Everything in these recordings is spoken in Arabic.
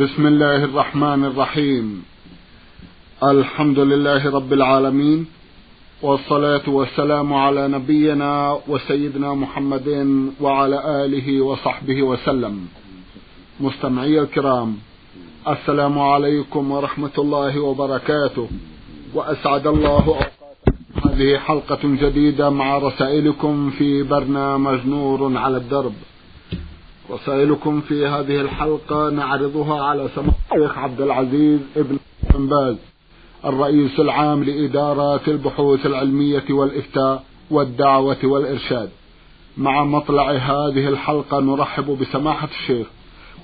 بسم الله الرحمن الرحيم. الحمد لله رب العالمين والصلاة والسلام على نبينا وسيدنا محمد وعلى آله وصحبه وسلم. مستمعي الكرام السلام عليكم ورحمة الله وبركاته. وأسعد الله هذه حلقة جديدة مع رسائلكم في برنامج نور على الدرب. رسائلكم في هذه الحلقة نعرضها على سماحة الشيخ عبد العزيز ابن باز الرئيس العام لإدارة البحوث العلمية والإفتاء والدعوة والإرشاد. مع مطلع هذه الحلقة نرحب بسماحة الشيخ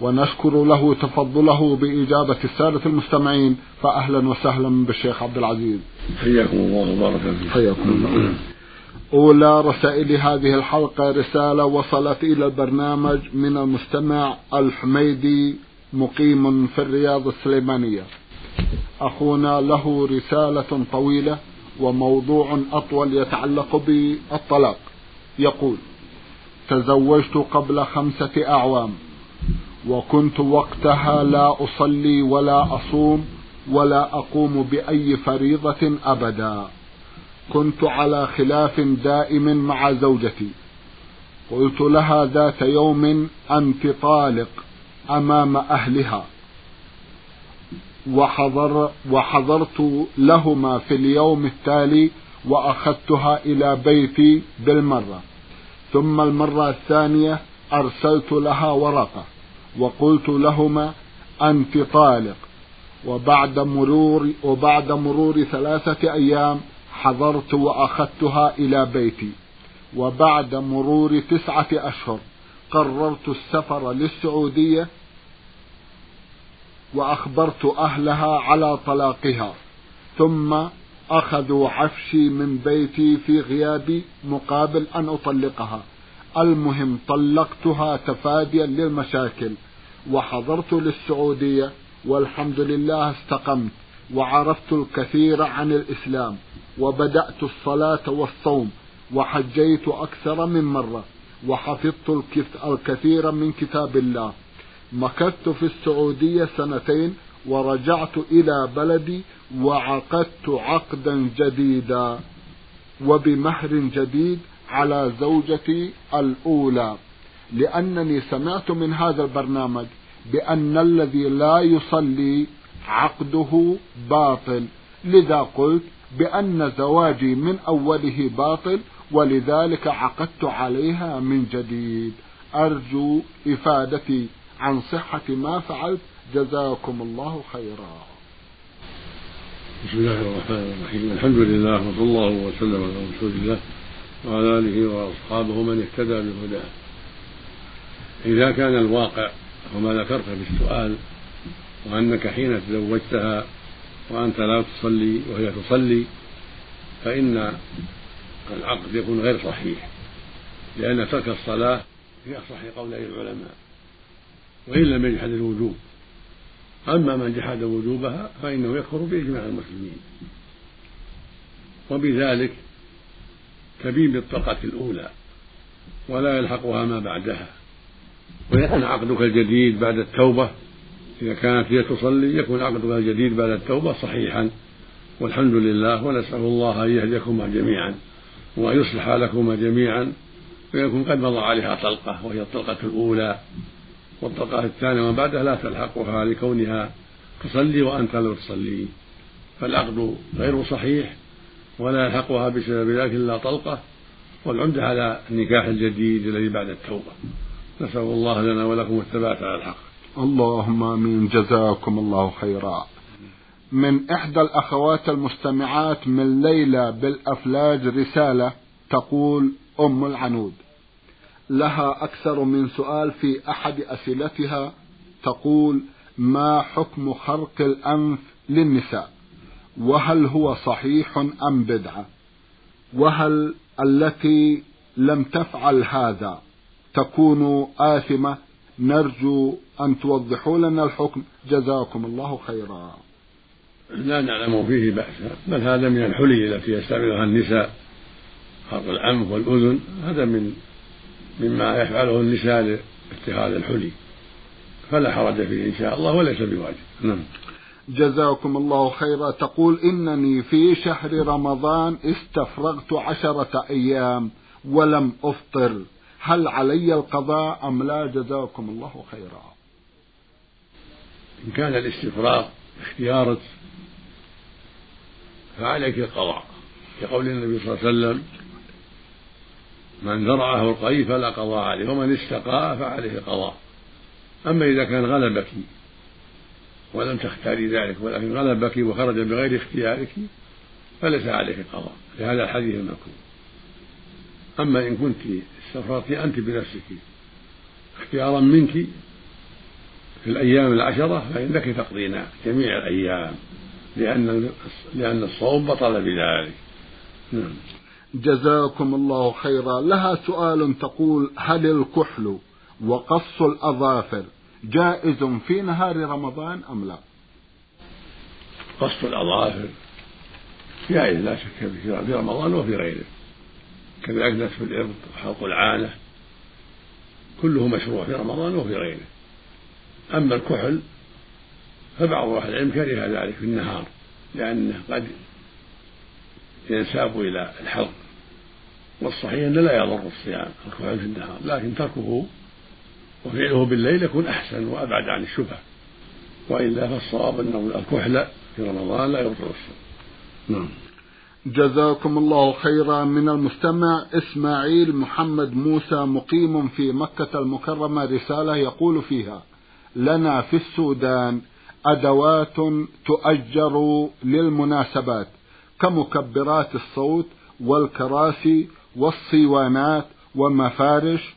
ونشكر له تفضله بإجابة السادة المستمعين فأهلا وسهلا بالشيخ عبد العزيز. حياكم الله وبارك فيكم حياكم الله. أولى رسائل هذه الحلقة رسالة وصلت إلى البرنامج من المستمع الحميدي مقيم في الرياض السليمانية. أخونا له رسالة طويلة وموضوع أطول يتعلق بالطلاق. يقول تزوجت قبل خمسة أعوام وكنت وقتها لا أصلي ولا أصوم ولا أقوم بأي فريضة أبدا. كنت على خلاف دائم مع زوجتي. قلت لها ذات يوم أنت طالق أمام أهلها. وحضر وحضرت لهما في اليوم التالي وأخذتها إلى بيتي بالمرة. ثم المرة الثانية أرسلت لها ورقة وقلت لهما أنت طالق وبعد مرور وبعد مرور ثلاثة أيام حضرت وأخذتها إلى بيتي وبعد مرور تسعة أشهر قررت السفر للسعودية وأخبرت أهلها على طلاقها ثم أخذوا عفشي من بيتي في غيابي مقابل أن أطلقها. المهم طلقتها تفاديا للمشاكل وحضرت للسعودية والحمد لله استقمت. وعرفت الكثير عن الإسلام وبدأت الصلاة والصوم وحجيت أكثر من مرة وحفظت الكثير من كتاب الله. مكثت في السعودية سنتين ورجعت إلى بلدي وعقدت عقدا جديدا وبمهر جديد على زوجتي الأولى. لأنني سمعت من هذا البرنامج بأن الذي لا يصلي عقده باطل. لذا قلت بأن زواجي من أوله باطل ولذلك عقدت عليها من جديد. أرجو إفادتي. عن صحة ما فعلت جزاكم الله خيرا. بسم الله الرحمن الرحيم. الحمد لله وصلى الله وسلم على رسول الله وعلى آله وأصحابه من اهتدى بهداه. إذا كان الواقع وما ذكرت في السؤال وأنك حين تزوجتها وأنت لا تصلي وهي تصلي فإن العقد يكون غير صحيح لأن ترك الصلاة في أصح قولي العلماء وإن لم يجحد الوجوب. أما من جحد وجوبها فإنه يكفر بإجماع المسلمين. وبذلك تبين بالطلقة الأولى ولا يلحقها ما بعدها. ويكون عقدك الجديد بعد التوبة إذا كانت هي تصلي يكون عقدك الجديد بعد التوبة صحيحا. والحمد لله ونسأل الله أن يهديكما جميعا وأن يصلح لكما جميعا ويكون قد مضى عليها طلقة وهي الطلقة الأولى والطلقة الثانية وما بعدها لا تلحقها لكونها تصلي وأنت لا تصلي. فالعقد غير صحيح ولا يلحقها بسبب ذلك إلا طلقة والعمدة على النكاح الجديد الذي بعد التوبة. نسأل الله لنا ولكم الثبات على الحق. اللهم آمين. جزاكم الله خيرا. من إحدى الأخوات المستمعات من ليلى بالأفلاج رسالة تقول أم العنود. لها أكثر من سؤال في أحد أسئلتها تقول ما حكم خرق الأنف للنساء؟ وهل هو صحيح أم بدعة؟ وهل التي لم تفعل هذا تكون آثمة نرجو أن توضحوا لنا الحكم. جزاكم الله خيرا. لا نعلم فيه بأسا بل هذا من الحلي التي يستعملها النساء خرق الأنف والأذن. هذا من مما يفعله النساء لاتخاذ الحلي. فلا حرج فيه إن شاء الله وليس بواجب. نعم. جزاكم الله خيرا. تقول إنني في شهر رمضان استفرغت عشرة أيام ولم أفطر. هل علي القضاء أم لا؟ جزاكم الله خيرا. إن كان الاستفراغ اختيارك فعليك القضاء. كقول النبي صلى الله عليه وسلم من ذرعه القي فلا قضاء عليه ومن استقاء فعليه القضاء. أما إذا كان غلبك ولم تختاري ذلك ولكن غلبك وخرج بغير اختيارك فليس عليك القضاء. لهذا الحديث المذكور. أما إن كنت استفرغت أنت بنفسك اختيارا منك في الأيام العشرة فإنك تقضين جميع الأيام لأن لأن الصوم بطل بذلك. نعم. جزاكم الله خيرا. لها سؤال تقول هل الكحل وقص الأظافر جائز في نهار رمضان أم لا؟ قص الأظافر جائز لا شك في رمضان وفي غيره. كذلك نتف الإرض وحلق العانة. كله مشروع في رمضان وفي غيره. أما الكحل فبعض أهل العلم كره ذلك في النهار لأنه قد ينساب إلى الحلق. والصحيح أنه لا يضر الصيام الكحل في النهار لكن تركه وفعله بالليل يكون أحسن وأبعد عن الشبهة. وإلا فالصواب أنه الكحل في رمضان لا يبطل الصوم نعم. جزاكم الله خيرا من المستمع إسماعيل محمد موسى مقيم في مكة المكرمة. رسالة يقول فيها لنا في السودان أدوات تؤجر للمناسبات كمكبرات الصوت والكراسي والصيوانات ومفارش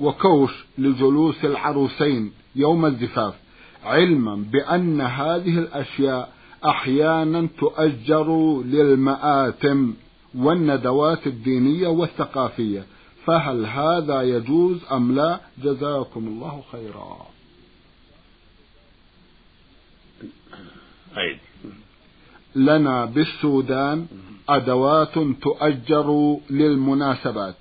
وكوش لجلوس العروسين يوم الزفاف. علما بأن هذه الأشياء أحيانا تؤجر للمآتم والندوات الدينية والثقافية فهل هذا يجوز أم لا جزاكم الله خيرا أيد. لنا بالسودان أدوات تؤجر للمناسبات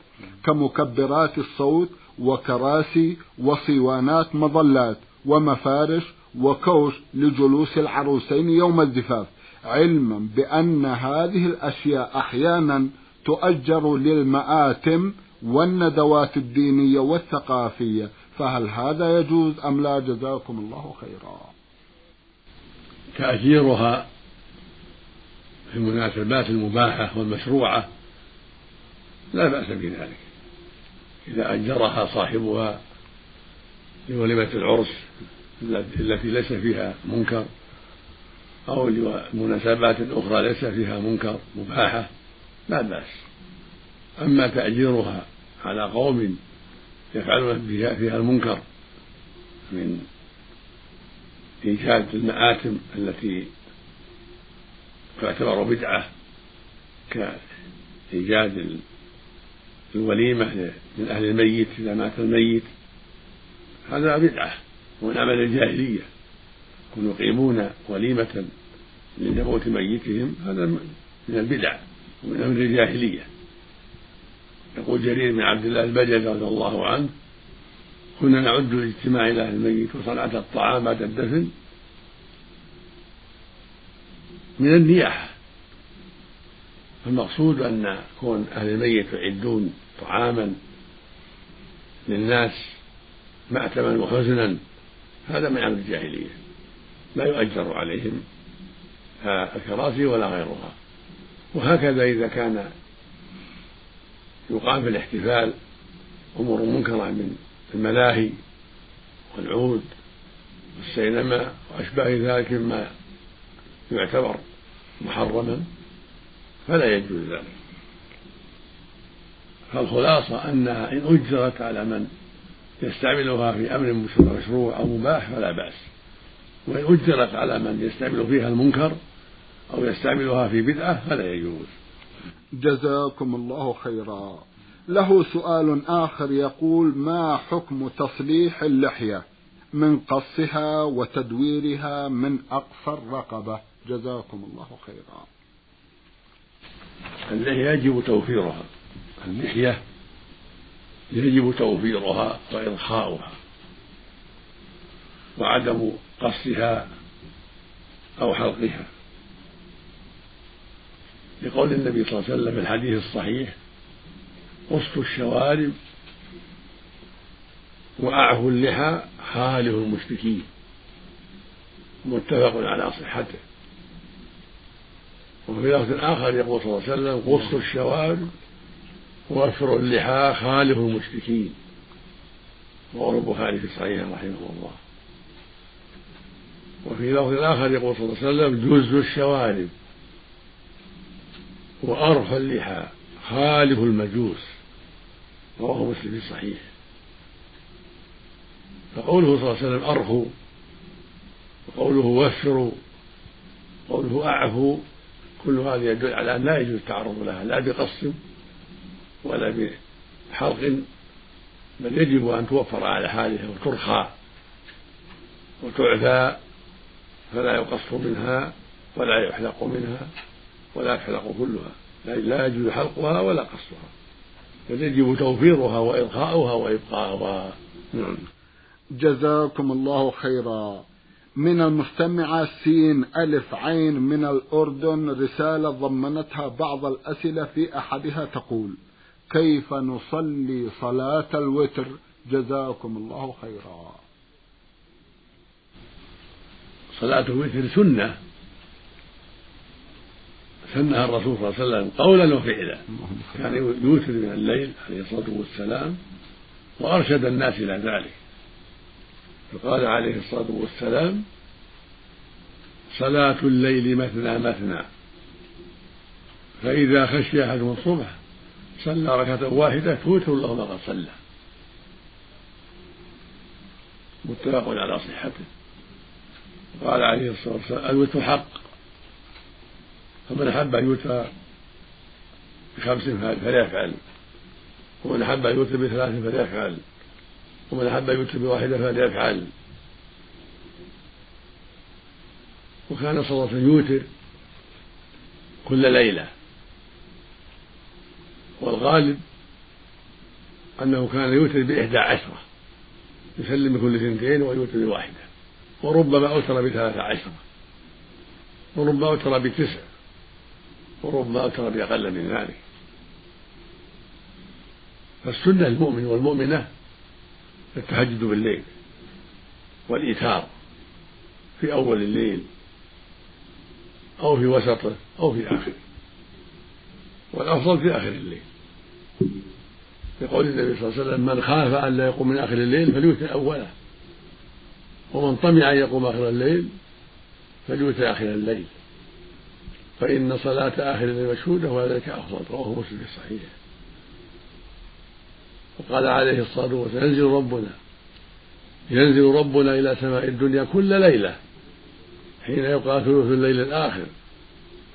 كمكبرات الصوت وكراسي وصوانات مظلات ومفارش وكوش لجلوس العروسين يوم الزفاف علما بأن هذه الأشياء أحيانا تؤجر للمآتم والندوات الدينية والثقافية فهل هذا يجوز أم لا؟ جزاكم الله خيرا. تأجيرها في المناسبات المباحة والمشروعة لا بأس بذلك. إذا أجرها صاحبها لوليمة العرس التي ليس فيها منكر أو لمناسبات أخرى ليس فيها منكر مباحة لا بأس. أما تأجيرها على قوم يفعلون فيها المنكر من إيجاد المآتم التي تعتبر بدعة كإيجاد الوليمة من أهل الميت إذا مات الميت هذا بدعة. ومن عمل الجاهلية. يكونوا يقيمون وليمة لموت ميتهم هذا من البدع ومن أمر الجاهلية. يقول جرير بن عبد الله البجلي رضي الله عنه كنا نعد الاجتماع إلى أهل الميت وصنعة الطعام بعد الدفن من النياحة. المقصود أن كون أهل الميت يعدون طعاما للناس مأتما وحزنا هذا من عمل الجاهلية. لا يؤجر عليهم الكراسي ولا غيرها. وهكذا إذا كان يقام في الاحتفال أمور منكرة من الملاهي والعود والسينما وأشباه ذلك مما يعتبر محرما فلا يجوز ذلك. فالخلاصة أنها إن أجرت على من يستعملها في أمر مشروع أو مباح فلا بأس. وإن أجرت على من يستعمل فيها المنكر أو يستعملها في بدعة فلا يجوز. جزاكم الله خيرا. له سؤال آخر يقول ما حكم تصليح اللحية؟ من قصها وتدويرها من أقصى الرقبة. جزاكم الله خيرا. اللحية يجب توفيرها. اللحية يجب توفيرها وإرخاؤها وعدم قصها أو حلقها لقول النبي صلى الله عليه وسلم في الحديث الصحيح قص الشوارب وأعفو اللحى خالف المشركين. متفق على صحته. وفي لفظ آخر يقول صلى الله عليه وسلم قص الشوارب وأفر اللحى خالف المشركين. رواه البخاري في رحمه الله. وفي لفظ آخر يقول صلى الله عليه وسلم جز الشوارب. وأرخ اللحى خالف المجوس. رواه مسلم في صحيح فقوله صلى الله عليه وسلم أرخوا وقوله وفروا وقوله أعفوا كل هذا يدل على أن لا يجوز التعرض لها. لا بقص ولا بحلق بل يجب أن توفر على حالها وترخى وتعفى فلا يقص منها ولا يحلق منها ولا يحلق كلها لا يجوز حلقها ولا قصها بل يجب توفيرها وإرخاؤها وإبقاؤها نعم. جزاكم الله خيرا. من المستمعة سين ألف عين من الأردن رسالة ضمنتها بعض الأسئلة في أحدها تقول كيف نصلي صلاة الوتر؟ جزاكم الله خيرا. صلاة الوتر سنة. سنها الرسول صلى الله عليه وسلم قولا وفعلا. كان يوتر من الليل عليه الصلاة والسلام وأرشد الناس إلى ذلك. فقال عليه الصلاة والسلام صلاة الليل مثنى مثنى. فإذا خشي أحدهم الصبح صلى ركعة واحدة توتر له ما قد صلى. متفق على صحته. قال عليه الصلاة والسلام الوتر حق. فمن أحب أن يوتر بخمس فليفعل. ومن أحب أن يوتر بثلاث فليفعل. ومن أحب أن يوتر بواحدة فليفعل. وكان وسلم يوتر كل ليلة. والغالب أنه كان يوتر بإحدى عشرة يسلم بكل اثنتين ويوتر بواحدة وربما أوتر بثلاثة عشرة وربما أوتر بتسع وربما أوتر بأقل من ذلك. فالسنة للمؤمن والمؤمنة التهجد بالليل والإيثار في أول الليل أو في وسطه أو في آخره. والأفضل في آخر الليل. يقول النبي صلى الله عليه وسلم من خاف أن لا يقوم من آخر الليل فليوتر أوله. ومن طمع أن يقوم آخر الليل فليوتر آخر الليل. فإن صلاة آخر الليل مشهودة وذلك أفضل. رواه مسلم في الصحيح. وقال عليه الصلاة والسلام ينزل ربنا ينزل ربنا إلى سماء الدنيا كل ليلة. حين يبقى ثلث الليل الآخر.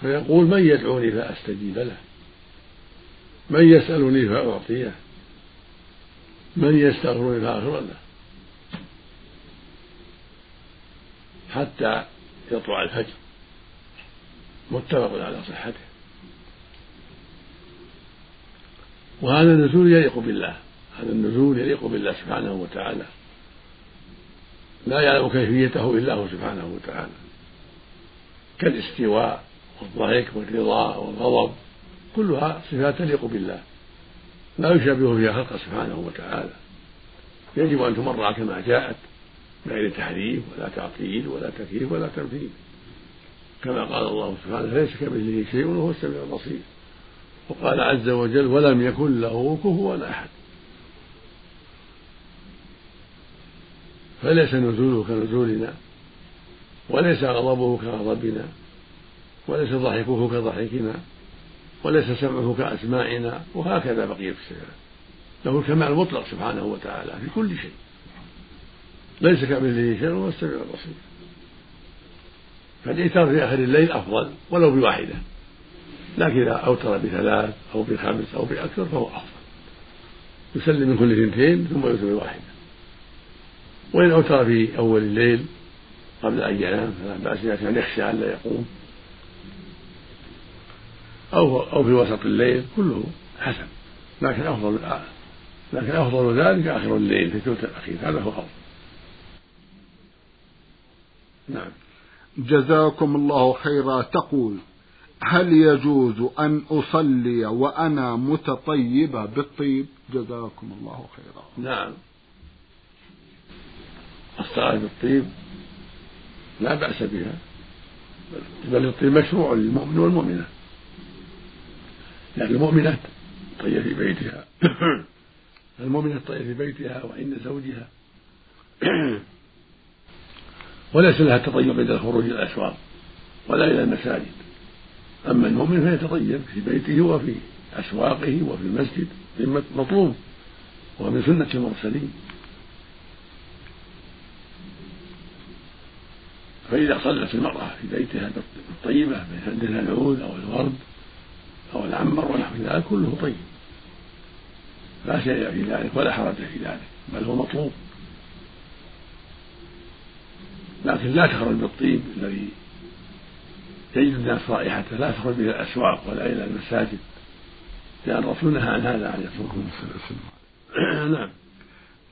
فيقول من يدعوني فأستجيب له. من يسألني فأعطيه. من يستغفرني فأغفر له. حتى يطلع الفجر. متفق على صحته. وهذا النزول يليق بالله. هذا النزول يليق بالله سبحانه وتعالى. لا يعلم كيفيته إلا هو سبحانه وتعالى. كالاستواء والضحك والرضا والغضب. كلها صفات تليق بالله. لا يشابه فيها خلقه سبحانه وتعالى. يجب أن تمر كما جاءت بغير تحريف ولا تعطيل ولا تكييف ولا تمثيل كما قال الله سبحانه ليس كمثله شيء وهو السميع البصير. وقال عز وجل ولم يكن له كفوا أحد. فليس نزوله كنزولنا وليس غضبه كغضبنا وليس ضحكه كضحكنا. وليس سمعه كأسماعنا وهكذا بقية الصفات له الكمال المطلق سبحانه وتعالى في كل شيء. ليس كمثله شيء وهو السميع البصير. فالإيتار في آخر الليل أفضل ولو بواحدة. لكن إذا أوتر بثلاث أو بخمس أو بأكثر فهو أفضل. يسلم من كل اثنتين ثم يوتر بواحدة. وإن أوتر في أول الليل قبل أن ينام فلا بأس إذا كان يخشى أن لا يقوم. أو أو في وسط الليل كله حسن. لكن أفضل لكن أفضل ذلك آخر الليل في الثلث الأخير هذا هو أفضل نعم. جزاكم الله خيرا. تقول هل يجوز أن أصلي وأنا متطيبة بالطيب؟ جزاكم الله خيرا. نعم. الصلاة بالطيب لا بأس بها بل الطيب مشروع للمؤمن والمؤمنة. لكن المؤمنة طيب في بيتها. المؤمنة طيب في بيتها وعند زوجها وليس لها التطيب عند الخروج إلى الأسواق ولا إلى المساجد. أما المؤمن فيتطيب في بيته وفي أسواقه وفي المسجد مما مطلوب وهو من سنة المرسلين. فإذا صلت المرأة في بيتها بالطيبة من عندها العود أو الورد أو العنبر ونحو ذلك كله طيب. لا شيء في ذلك ولا حرج في ذلك بل هو مطلوب. لكن لا تخرج بالطيب الذي يجد الناس رائحته لا تخرج إلى الأسواق ولا إلى المساجد لأن الرسول نهى عن هذا عليه الصلاة والسلام. نعم.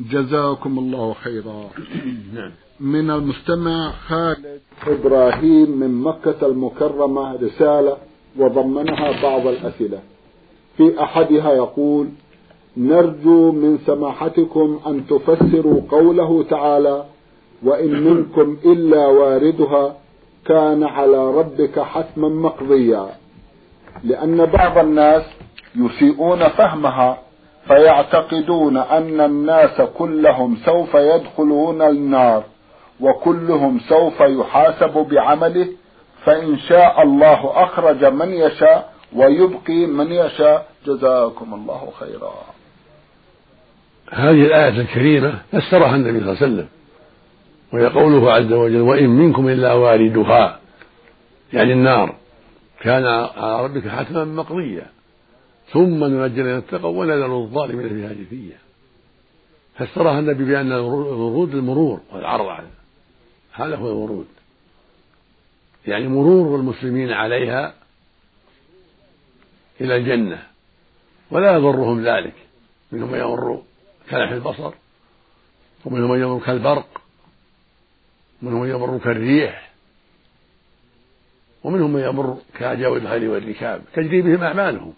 جزاكم الله خيرا. نعم. من المستمع خالد إبراهيم من مكة المكرمة رسالة وضمنها بعض الأسئلة. في أحدها يقول نرجو من سماحتكم أن تفسروا قوله تعالى وإن منكم إلا واردها كان على ربك حتما مقضيا. لأن بعض الناس يسيئون فهمها فيعتقدون أن الناس كلهم سوف يدخلون النار وكلهم سوف يحاسب بعمله فإن شاء الله أخرج من يشاء ويبقي من يشاء. جزاكم الله خيرا. هذه الآية الكريمة فسرها النبي صلى الله عليه وسلم وهي قوله عز وجل وإن منكم إلا واردها يعني النار. كان على ربك حتما مقضيا ثم ننجي الذين اتقوا ونذر الظالمين فيها جثيا فسرها النبي بأن الورود المرور والعرض هذا هو الورود. يعني مرور المسلمين عليها إلى الجنة ولا يضرهم ذلك منهم من يمر كلح البصر ومنهم من يمر كالبرق ومنهم من يمر كالريح ومنهم من يمر كأجاوي الخيل والركاب تجري بهم أعمالهم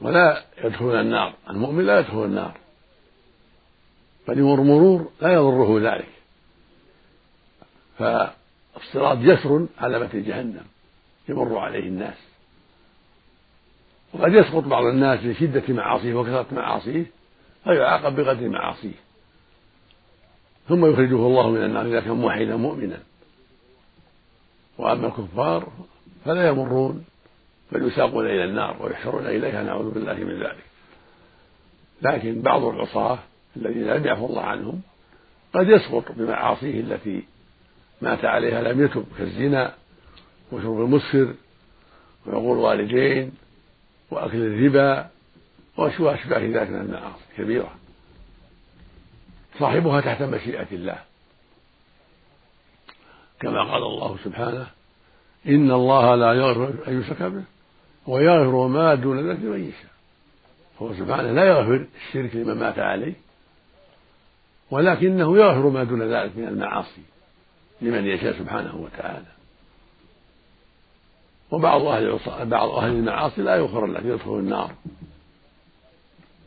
ولا يدخلون النار المؤمن لا يدخل النار. بل يمر مرور لا يضره ذلك. فالصراط جسر على متن جهنم يمر عليه الناس. وقد يسقط بعض الناس لشدة معاصيه وكثرة معاصيه فيعاقب بقدر معاصيه. ثم يخرجه الله من النار إذا كان موحدا مؤمنا. وأما الكفار فلا يمرون بل يساقون إلى النار ويحشرون إليها نعوذ بالله من ذلك. لكن بعض العصاة الذين لم يعفو الله عنهم قد يسقط بمعاصيه التي مات عليها لم يتب كالزنا وشرب المسكر وعقول الوالدين وأكل الربا وأشباه ذلك من المعاصي كبيرة. صاحبها تحت مشيئة الله. كما قال الله سبحانه إن الله لا يغفر أن يشرك به ويغفر ما دون ذلك من يشاء. هو سبحانه لا يغفر الشرك لمن مات عليه ولكنه يغفر ما دون ذلك من المعاصي. لمن يشاء سبحانه وتعالى. وبعض أهل بعض أهل المعاصي لا يغفر له يدخل النار.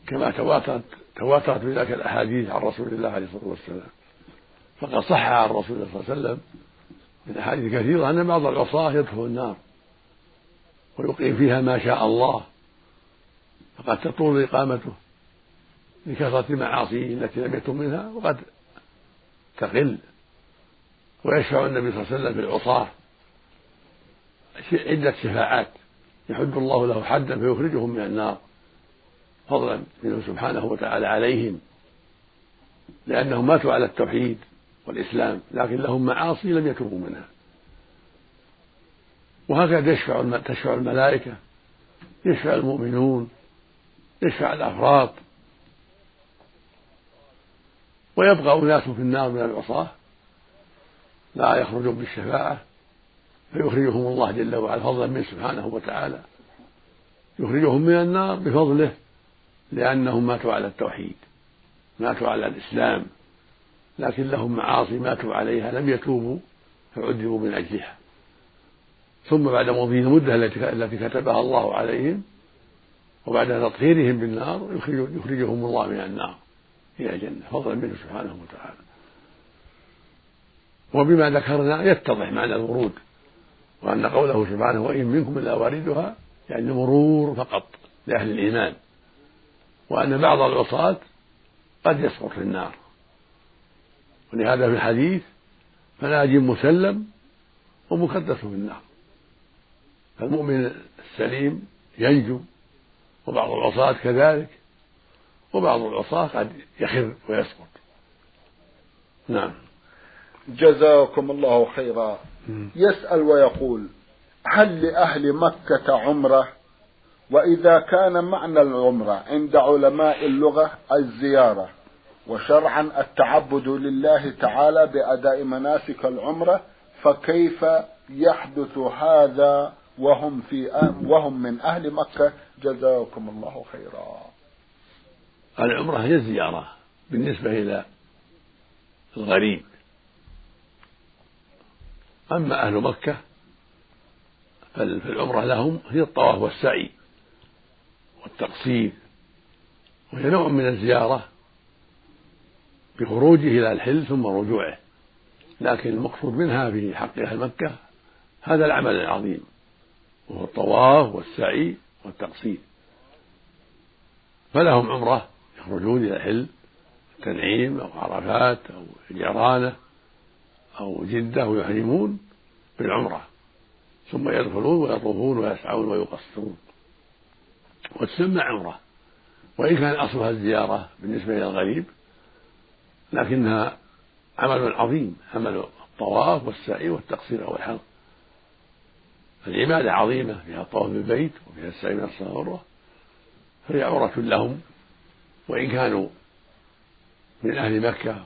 كما تواترت تواترت بذلك الأحاديث عن رسول الله عليه الصلاة والسلام. فقد صح عن رسول الله صلى الله عليه وسلم من أحاديث كثيرة أن بعض العصاة يدخل النار ويقيم فيها ما شاء الله. فقد تطول إقامته لكثرة معاصيه التي لم يتم منها وقد تقل. ويشفع النبي صلى الله عليه وسلم في العصاه عدة شفاعات. يحد الله له حدا فيخرجهم من النار. فضلا منه سبحانه وتعالى عليهم. لأنهم ماتوا على التوحيد والإسلام لكن لهم معاصي لم يتوبوا منها. وهكذا يشفع تشفع الملائكة يشفع المؤمنون يشفع الأفراد ويبقى أناس في النار من العصاة. لا يخرجون بالشفاعة فيخرجهم الله جل وعلا فضلا منه سبحانه وتعالى. يخرجهم من النار بفضله لأنهم ماتوا على التوحيد ماتوا على الإسلام لكن لهم معاصي ماتوا عليها لم يتوبوا فعذبوا من أجلها. ثم بعد مضي المدة التي كتبها الله عليهم وبعد تطهيرهم بالنار يخرجهم الله من النار إلى الجنة فضلا منه سبحانه وتعالى. وبما ذكرنا يتضح معنى الورود وأن قوله سبحانه وإن منكم إلا واردها يعني مرور فقط لأهل الإيمان وأن بعض العصاة قد يسقط في النار. ولهذا في الحديث فناج مسلم ومكدس في النار. فالمؤمن السليم ينجو وبعض العصاة كذلك وبعض العصاة قد يخر ويسقط. نعم. جزاكم الله خيرا. يسأل ويقول هل لأهل مكة عمرة؟ وإذا كان معنى العمرة عند علماء اللغة الزيارة. وشرعا التعبد لله تعالى بأداء مناسك العمرة فكيف يحدث هذا وهم في وهم من أهل مكة؟ جزاكم الله خيرا. العمرة هي الزيارة بالنسبة إلى الغريب. أما أهل مكة فالعمرة لهم هي الطواف والسعي والتقصير وهي نوع من الزيارة بخروجه إلى الحل ثم رجوعه. لكن المقصود منها في حق أهل مكة هذا العمل العظيم وهو الطواف والسعي والتقصير. فلهم عمرة يخرجون إلى الحل تنعيم أو عرفات أو جيرانة. أو جدة ويحرمون بالعمرة ثم يدخلون ويطوفون ويسعون ويقصرون. وتسمى عمرة. وإن كان أصلها الزيارة بالنسبة إلى الغريب لكنها عمل عظيم عمل الطواف والسعي والتقصير أو الحلق العبادة عظيمة فيها الطواف بالبيت وفيها السعي من الصلاة والروح فهي عورة لهم. وإن كانوا من أهل مكة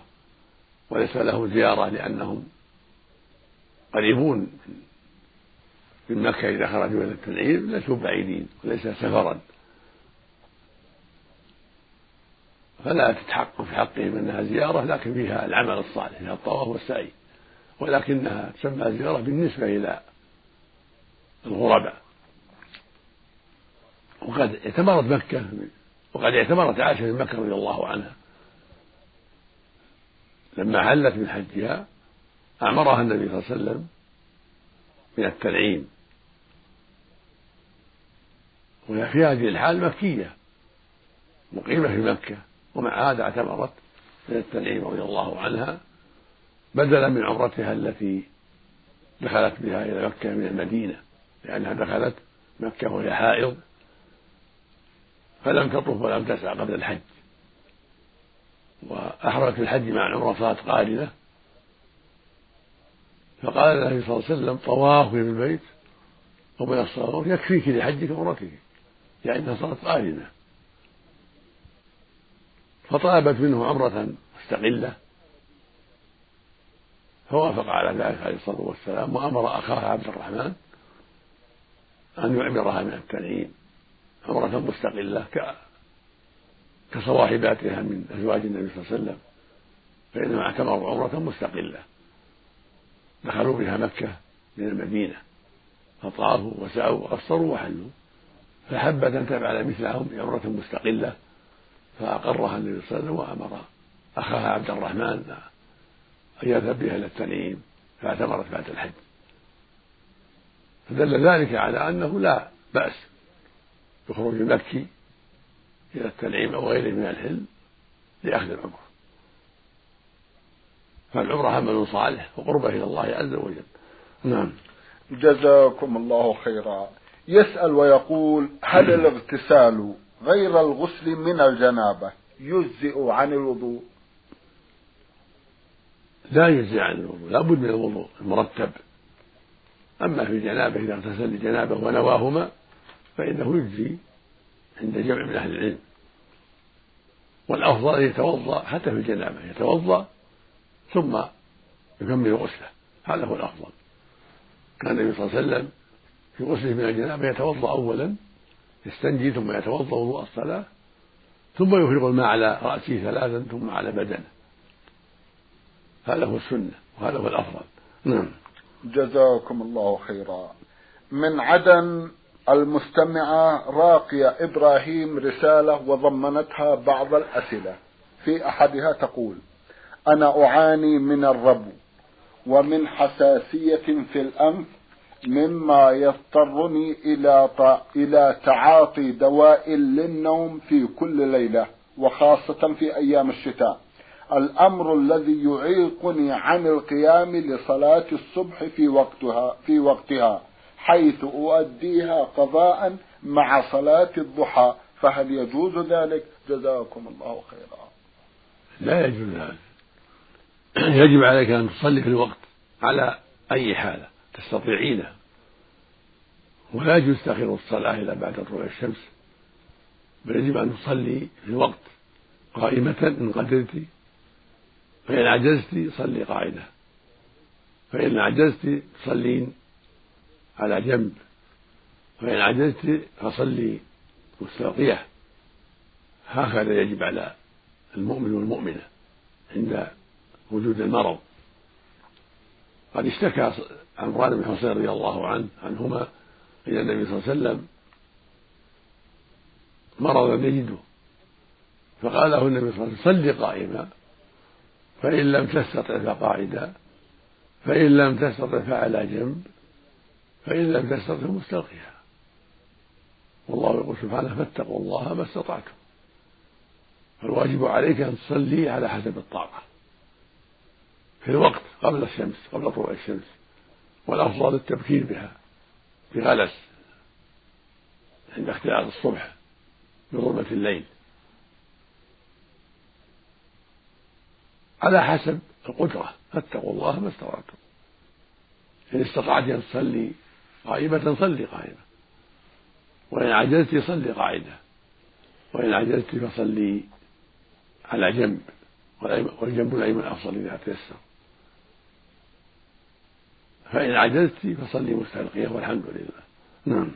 وليس لهم زيارة لأنهم قريبون من مكة إذا خرجوا إلى التنعيم ليسوا بعيدين وليس سفرا. فلا تتحقق في حقهم أنها زيارة لكن فيها العمل الصالح فيها الطواف والسعي. ولكنها تسمى زيارة بالنسبة إلى الغرباء. وقد اعتمرت مكة وقد اعتمرت عائشة من مكة رضي الله عنها. لما حلت من حجها أعمرها النبي صلى الله عليه وسلم من التنعيم. وهي في هذه الحال مكية مقيمة في مكة ومع هذا اعتمرت من التنعيم رضي الله عنها بدلا من عمرتها التي دخلت بها إلى مكة من المدينة لأنها دخلت مكة وهي حائض فلم تطف ولم تسعى قبل الحج. وأحرمت الحج مع العمرة قارنة فقال النبي صلى الله عليه وسلم طوافي بالبيت ومن الصلاة يكفيك لحجك وعمرتك لأنها صارت قارنة فطلبت منه عمرة مستقلة فوافق على ذلك عليه الصلاة والسلام وأمر أخاه عبد الرحمن أن يعمرها من التنعيم عمرة مستقلة كصواحباتها من أزواج النبي صلى الله عليه وسلم فإنما اعتمروا عمرة مستقلة. دخلوا بها مكة من المدينة فطافوا وسعوا وقصروا وحلوا فحبت أن تفعل مثلهم بعمرة مستقلة فأقرها النبي صلى الله عليه وسلم وأمر أخاها عبد الرحمن أن يذهب بها إلى التنعيم فاعتمرت بعد الحج. فدل ذلك على أنه لا بأس بخروج المكي إلى التنعيم أو غيره من الحل لأخذ العمرة. فالعمرة عمل صالح وقربة إلى الله عز وجل. نعم. جزاكم الله خيرا. يسأل ويقول هل الاغتسال غير الغسل من الجنابة يجزئ عن الوضوء؟ لا يجزي عن الوضوء لا بد من الوضوء المرتب. أما في الجنابة إذا اغتسل لجنابة ونواهما فإنه يجزي عند جمع من أهل العلم. والأفضل أن يتوضأ حتى في الجنابة يتوضأ ثم يكمل غسله. هذا هو الأفضل. كان النبي صلى الله عليه وسلم في غسله من الجنابة يتوضأ أولا يستنجي ثم يتوضأ وضوء الصلاة ثم يفرغ الماء على رأسه ثلاثا ثم على بدنه. هذا هو السنة وهذا هو الأفضل. نعم. جزاكم الله خيرا. من عدن المستمعة راقية إبراهيم رسالة وضمنتها بعض الأسئلة. في أحدها تقول أنا أعاني من الربو ومن حساسية في الأنف مما يضطرني إلى إلى تعاطي دواء للنوم في كل ليلة وخاصة في أيام الشتاء. الأمر الذي يعيقني عن القيام لصلاة الصبح في وقتها في وقتها. حيث أؤديها قضاء مع صلاة الضحى فهل يجوز ذلك؟ جزاكم الله خيرا. لا يجوز ذلك يجب عليك أن تصلي في الوقت على أي حالة تستطيعينه ولا يجوز تأخير الصلاة إلى بعد طلوع الشمس. بل يجب أن تصلي في الوقت قائمة إن قدرت. فإن عجزت صلي قاعدة فإن عجزت تصلين على جنب. فإن عجزت فصلي مستلقية هكذا يجب على المؤمن والمؤمنة عند وجود المرض. قد اشتكى عمران بن حسين رضي الله عنه عنهما إلى النبي صلى الله عليه وسلم. مرضا يجده. فقال له النبي صلى الله عليه وسلم صل قائما. فإن لم تستطع فقاعدا. فإن لم تستطع فعلى جنب. فإن لم تستطع مستلقيا والله يقول سبحانه فاتقوا الله ما استطعتم. فالواجب عليك أن تصلي على حسب الطاقة. في الوقت قبل الشمس قبل طلوع الشمس. والأفضل التبكير بها بغلس. عند اختلاط الصبح بظلمة الليل. على حسب القدرة فاتقوا الله ما استطعتم. إن استطعت أن تصلي قائمة صلي قائمة وإن عجزت صلي قاعدة. وإن عجزت فصلي على جنب. والجنب الأيمن أفضل إذا تيسر. فإن عجزت فصلي مستلقية والحمد لله. نعم.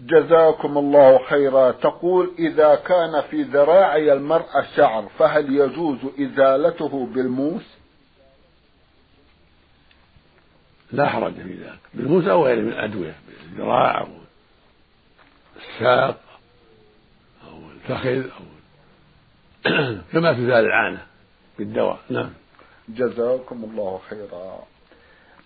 جزاكم الله خيرا. تقول إذا كان في ذراعي المرأة شعر فهل يجوز إزالته بالموس؟ لا حرج في ذلك. بالموس أو غيره من الأدوية الذراع أو الساق أو الفخذ أو كما تزال العانة بالدواء. نعم. جزاكم الله خيرا.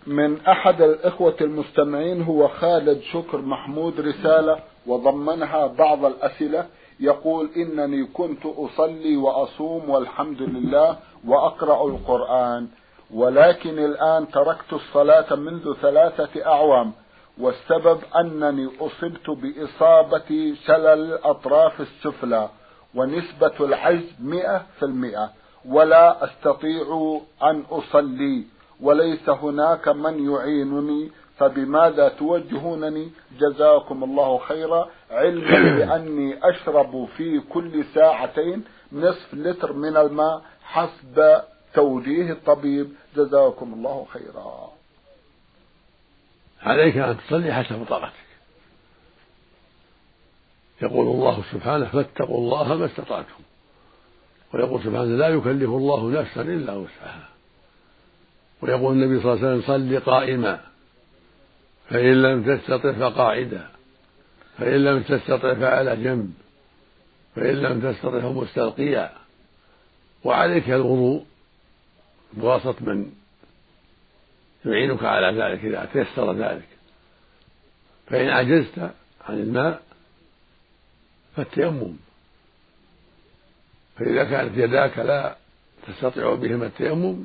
من أحد الإخوة المستمعين هو خالد شكر محمود رسالة وضمنها بعض الأسئلة يقول إنني كنت أصلي وأصوم والحمد لله وأقرأ القرآن. ولكن الآن تركت الصلاة منذ ثلاثة أعوام والسبب أنني أصبت بإصابة شلل الأطراف السفلى ونسبة العجز مئة في المئة ولا أستطيع أن أصلي وليس هناك من يعينني فبماذا توجهونني؟ جزاكم الله خيرا. علما بأني أشرب في كل ساعتين نصف لتر من الماء حسب توجيه الطبيب. جزاكم الله خيرا. عليك أن تصلي حسب طاقتك. يقول الله سبحانه فاتقوا الله ما استطعتم. ويقول سبحانه لا يكلف الله نفسا إلا وسعها. ويقول النبي صلى الله عليه وسلم صل قائما. فإن لم تستطع فقاعدا. فإن لم تستطع فعلى جنب. فإن لم تستطع فمستلقيا. وعليك الوضوء بواسطة من يعينك على ذلك إذا تيسر ذلك. فإن عجزت عن الماء فالتيمم. فإذا كانت يداك لا تستطيع بهما التيمم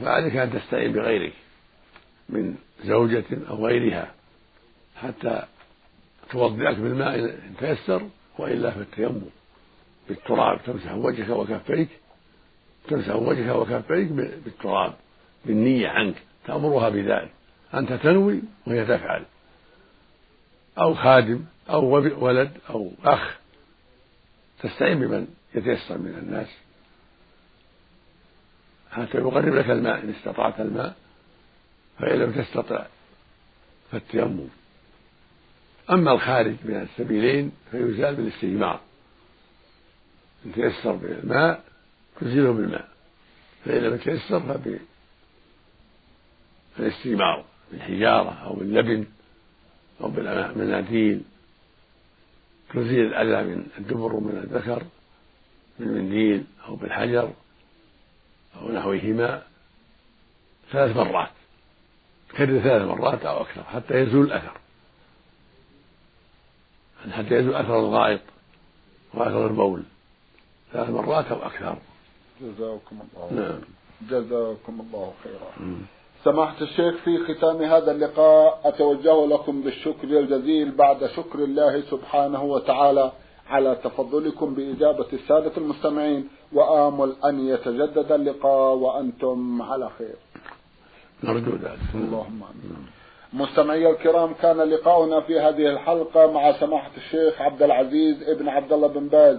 فعليك أن تستعين بغيرك من زوجة أو غيرها حتى توضئك بالماء إن تيسر وإلا فالتيمم. بالتراب تمسح وجهك وكفيك تمسح وجهك وكفيك بالتراب بالنية عنك تأمرها بذلك. أنت تنوي وهي تفعل. أو خادم أو ولد أو أخ. تستعين بمن يتيسر من الناس. حتى يقرب لك الماء إن استطعت الماء فإن لم تستطع فالتيمم. أما الخارج من السبيلين فيزال بالاستجمار إن تيسر بالماء تزيله بالماء فإن لم يتيسر فبالاستجمار بالحجارة أو باللبن أو بالمناديل. تزيل الأذى من الدبر ومن الذكر بالمنديل أو بالحجر أو نحوهما ثلاث مرات كرر ثلاث مرات أو أكثر حتى يزول الأثر. حتى يزول أثر الغائط وأثر البول ثلاث مرات أو أكثر. جزاكم الله نعم. جزاكم الله خيرا. سماحة الشيخ في ختام هذا اللقاء أتوجه لكم بالشكر الجزيل بعد شكر الله سبحانه وتعالى على تفضلكم بإجابة السادة المستمعين وآمل أن يتجدد اللقاء وأنتم على خير. نرجو ذلك. اللهم آمين. مستمعي الكرام كان لقاؤنا في هذه الحلقة مع سماحة الشيخ عبد العزيز ابن عبد الله بن باز.